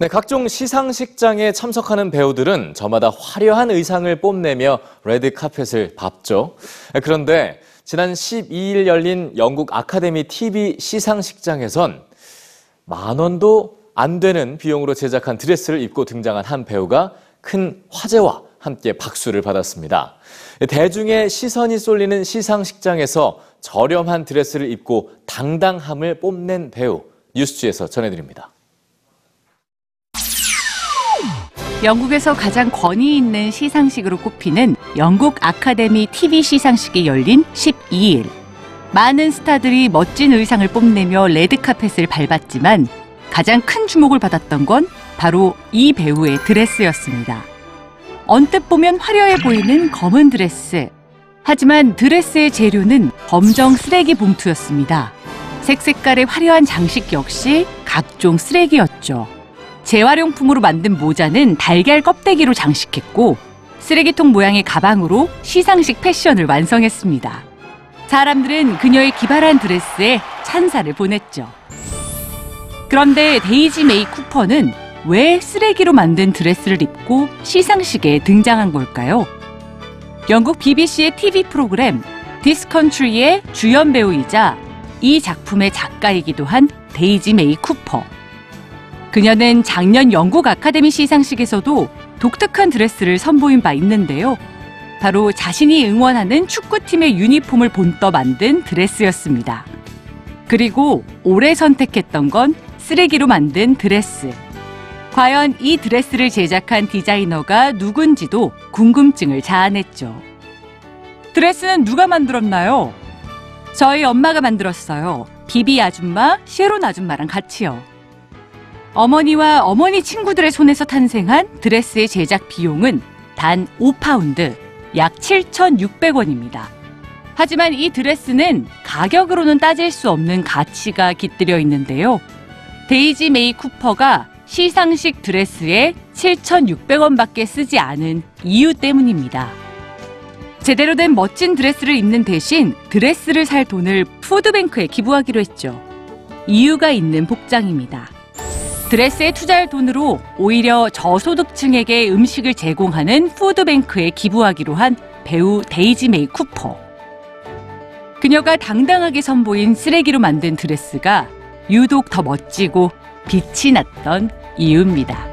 네, 각종 시상식장에 참석하는 배우들은 저마다 화려한 의상을 뽐내며 레드 카펫을 밟죠. 그런데 지난 12일 열린 영국 아카데미 TV 시상식장에선 만 원도 안 되는 비용으로 제작한 드레스를 입고 등장한 한 배우가 큰 화제와 함께 박수를 받았습니다. 대중의 시선이 쏠리는 시상식장에서 저렴한 드레스를 입고 당당함을 뽐낸 배우 뉴스지에서 전해드립니다. 영국에서 가장 권위 있는 시상식으로 꼽히는 영국 아카데미 TV 시상식이 열린 12일. 많은 스타들이 멋진 의상을 뽐내며 레드카펫을 밟았지만 가장 큰 주목을 받았던 건 바로 이 배우의 드레스였습니다. 언뜻 보면 화려해 보이는 검은 드레스. 하지만 드레스의 재료는 검정 쓰레기 봉투였습니다. 색색깔의 화려한 장식 역시 각종 쓰레기였죠. 재활용품으로 만든 모자는 달걀 껍데기로 장식했고 쓰레기통 모양의 가방으로 시상식 패션을 완성했습니다. 사람들은 그녀의 기발한 드레스에 찬사를 보냈죠. 그런데 데이지 메이 쿠퍼는 왜 쓰레기로 만든 드레스를 입고 시상식에 등장한 걸까요? 영국 BBC의 TV 프로그램 This Country의 주연 배우이자 이 작품의 작가이기도 한 데이지 메이 쿠퍼. 그녀는 작년 영국 아카데미 시상식에서도 독특한 드레스를 선보인 바 있는데요. 바로 자신이 응원하는 축구팀의 유니폼을 본떠 만든 드레스였습니다. 그리고 올해 선택했던 건 쓰레기로 만든 드레스. 과연 이 드레스를 제작한 디자이너가 누군지도 궁금증을 자아냈죠. 드레스는 누가 만들었나요? 저희 엄마가 만들었어요. 비비 아줌마, 쉐론 아줌마랑 같이요. 어머니와 어머니 친구들의 손에서 탄생한 드레스의 제작 비용은 단 5파운드, 약 7,600원입니다. 하지만 이 드레스는 가격으로는 따질 수 없는 가치가 깃들여 있는데요. 데이지 메이 쿠퍼가 시상식 드레스에 7,600원밖에 쓰지 않은 이유 때문입니다. 제대로 된 멋진 드레스를 입는 대신 드레스를 살 돈을 푸드뱅크에 기부하기로 했죠. 이유가 있는 복장입니다. 드레스에 투자할 돈으로 오히려 저소득층에게 음식을 제공하는 푸드뱅크에 기부하기로 한 배우 데이지 메이 쿠퍼. 그녀가 당당하게 선보인 쓰레기로 만든 드레스가 유독 더 멋지고 빛이 났던 이유입니다.